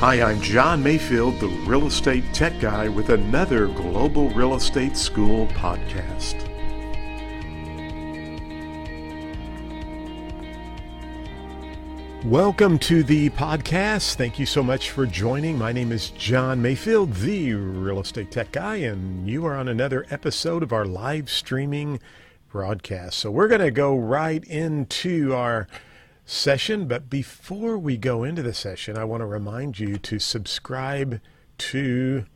Hi, I'm John Mayfield, the real estate tech guy, with another Global Real Estate School podcast. Welcome to the podcast. Thank you so much for joining. My name is John Mayfield, the real estate tech guy, and you are on another episode of our live streaming broadcast. So, we're going to go right into our session. But before we go into the session, I want to remind you to subscribe to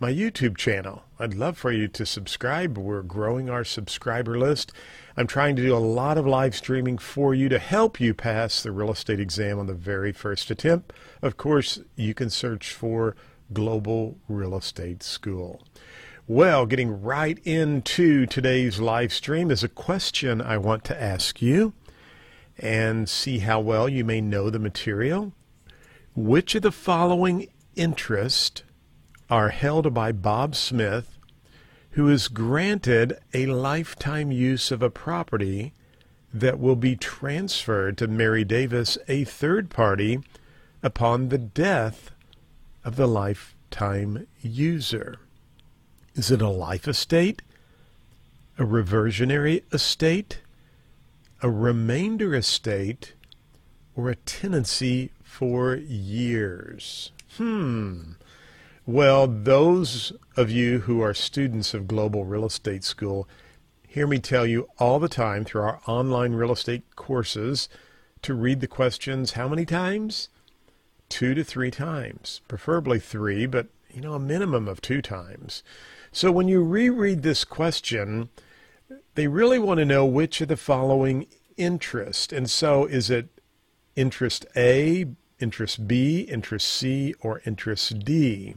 my YouTube channel. I'd love for you to subscribe. We're growing our subscriber list. I'm trying to do a lot of live streaming for you to help you pass the real estate exam on the very first attempt. Of course, you can search for Global Real Estate School. Well, getting right into today's live stream is a question I want to ask you and see how well you may know the material. Which of the following interests are held by Bob Smith who is granted a lifetime use of a property that will be transferred to Mary Davis, a third party, upon the death of the lifetime user. Is it a life estate, a reversionary estate, a remainder estate, or a tenancy for years? Hmm. Well, those of you who are students of Global Real Estate School hear me tell you all the time through our online real estate courses to read the questions how many times? Two to three times, preferably three, but you know, a minimum of two times. So when you reread this question, they really want to know which of the following interest. And so is it interest A, interest B, interest C, or interest D?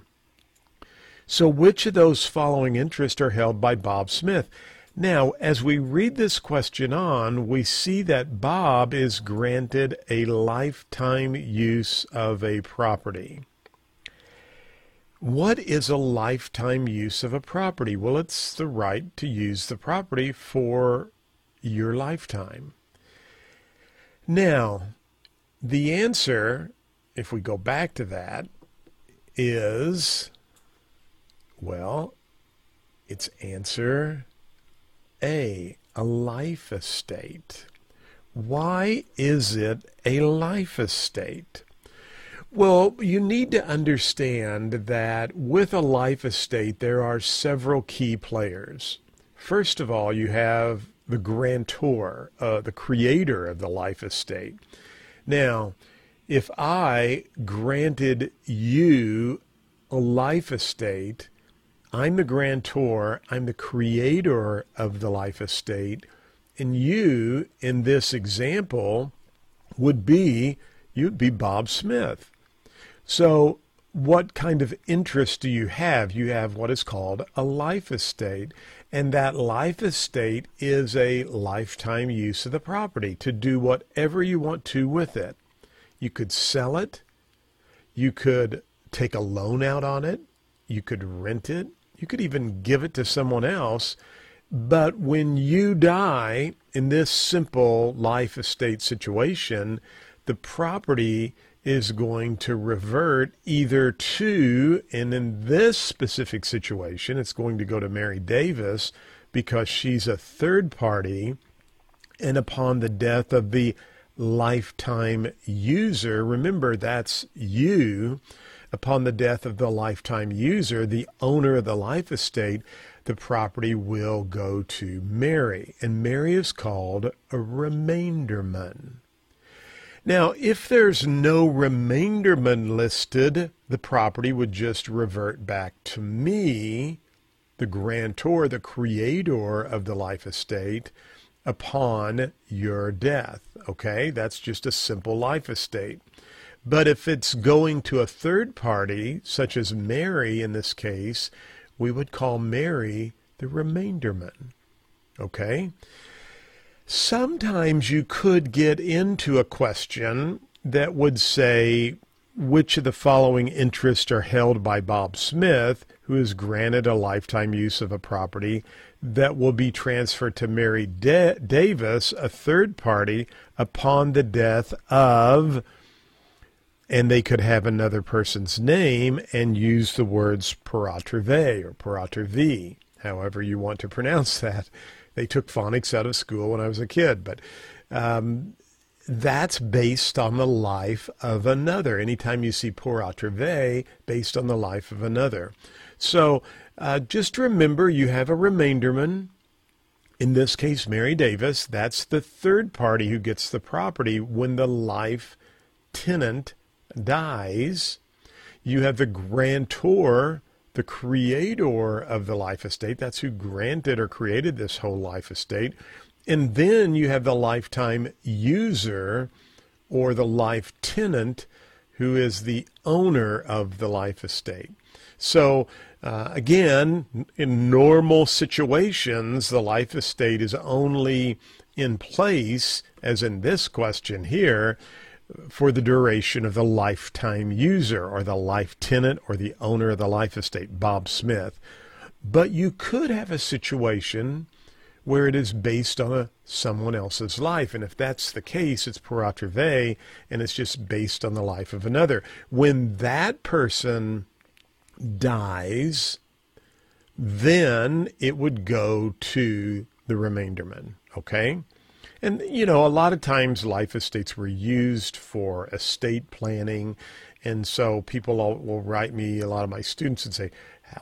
So, which of those following interests are held by Bob Smith? Now, as we read this question on, we see that Bob is granted a lifetime use of a property. What is a lifetime use of a property? Well, it's the right to use the property for your lifetime. Now, the answer, if we go back to that, is well, it's answer A, a life estate. Why is it a life estate? Well, you need to understand that with a life estate, there are several key players. First of all, you have the grantor, uh, the creator of the life estate. Now, if I granted you a life estate, I'm the grantor, I'm the creator of the life estate, and you, in this example, would be you'd be Bob Smith. So, what kind of interest do you have? You have what is called a life estate, and that life estate is a lifetime use of the property to do whatever you want to with it. You could sell it, you could take a loan out on it, you could rent it, you could even give it to someone else. But when you die in this simple life estate situation, the property is going to revert either to, and in this specific situation, it's going to go to Mary Davis because she's a third party. And upon the death of the lifetime user, remember that's you upon the death of the lifetime user, the owner of the life estate, the property will go to Mary. And Mary is called a remainderman. Now, if there's no remainderman listed, the property would just revert back to me, the grantor, the creator of the life estate, upon your death. Okay, that's just a simple life estate. But if it's going to a third party, such as Mary in this case, we would call Mary the remainderman. Okay? Sometimes you could get into a question that would say, which of the following interests are held by Bob Smith, who is granted a lifetime use of a property that will be transferred to Mary De- Davis, a third party, upon the death of and they could have another person's name and use the words pur autre vie or pur autre vie, however you want to pronounce that. They took phonics out of school when I was a kid, but um, that's based on the life of another. Anytime you see pur autre vie, based on the life of another. So uh, just remember you have a remainderman. In this case, Mary Davis. That's the third party who gets the property when the life tenant dies, you have the grantor, the creator of the life estate. That's who granted or created this whole life estate. And then you have the lifetime user or the life tenant who is the owner of the life estate. So, uh, again, in normal situations, the life estate is only in place, as in this question here, for the duration of the lifetime user or the life tenant or the owner of the life estate, Bob Smith. But you could have a situation where it is based on a, someone else's life. And if that's the case, it's pur autre vie and it's just based on the life of another. When that person dies, then it would go to the remainderman. Okay? And, you know, a lot of times life estates were used for estate planning. And so people will write me, a lot of my students, and say,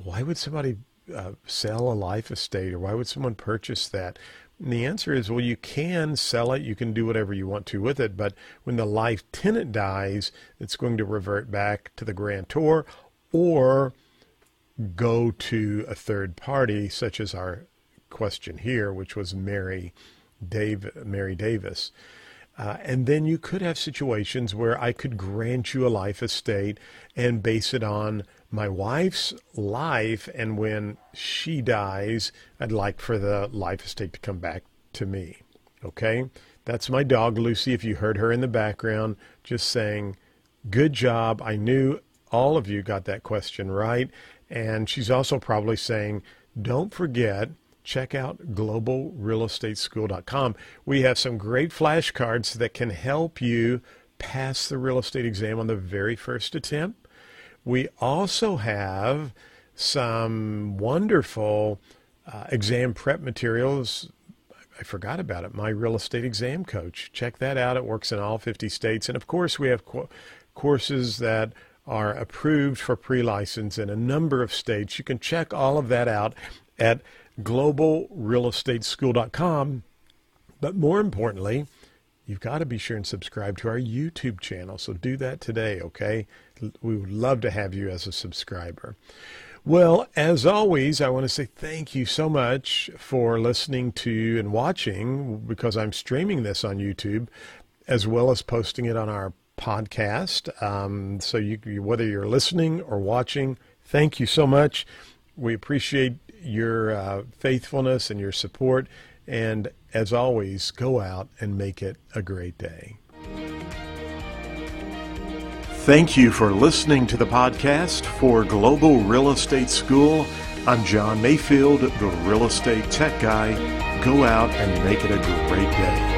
why would somebody uh, sell a life estate or why would someone purchase that? And the answer is, well, you can sell it, you can do whatever you want to with it, but when the life tenant dies, it's going to revert back to the grantor or go to a third party, such as our question here, which was Mary Dave, Mary Davis. Uh, and then you could have situations where I could grant you a life estate and base it on my wife's life. And when she dies, I'd like for the life estate to come back to me. Okay? That's my dog, Lucy. If you heard her in the background, just saying, Good job. I knew all of you got that question right. And she's also probably saying, Don't forget check out globalrealestateschool.com. We have some great flashcards that can help you pass the real estate exam on the very first attempt. We also have some wonderful uh, exam prep materials. I forgot about it. My real estate exam coach. Check that out. It works in all 50 states. And of course, we have qu- courses that are approved for pre license in a number of states. You can check all of that out at globalrealestateschool.com. But more importantly, you've got to be sure and subscribe to our YouTube channel. So do that today, okay? We would love to have you as a subscriber. Well, as always, I want to say thank you so much for listening to and watching because I'm streaming this on YouTube as well as posting it on our podcast. Um, so you, whether you're listening or watching, thank you so much. We appreciate your uh, faithfulness and your support. And as always, go out and make it a great day. Thank you for listening to the podcast for Global Real Estate School. I'm John Mayfield, the real estate tech guy. Go out and make it a great day.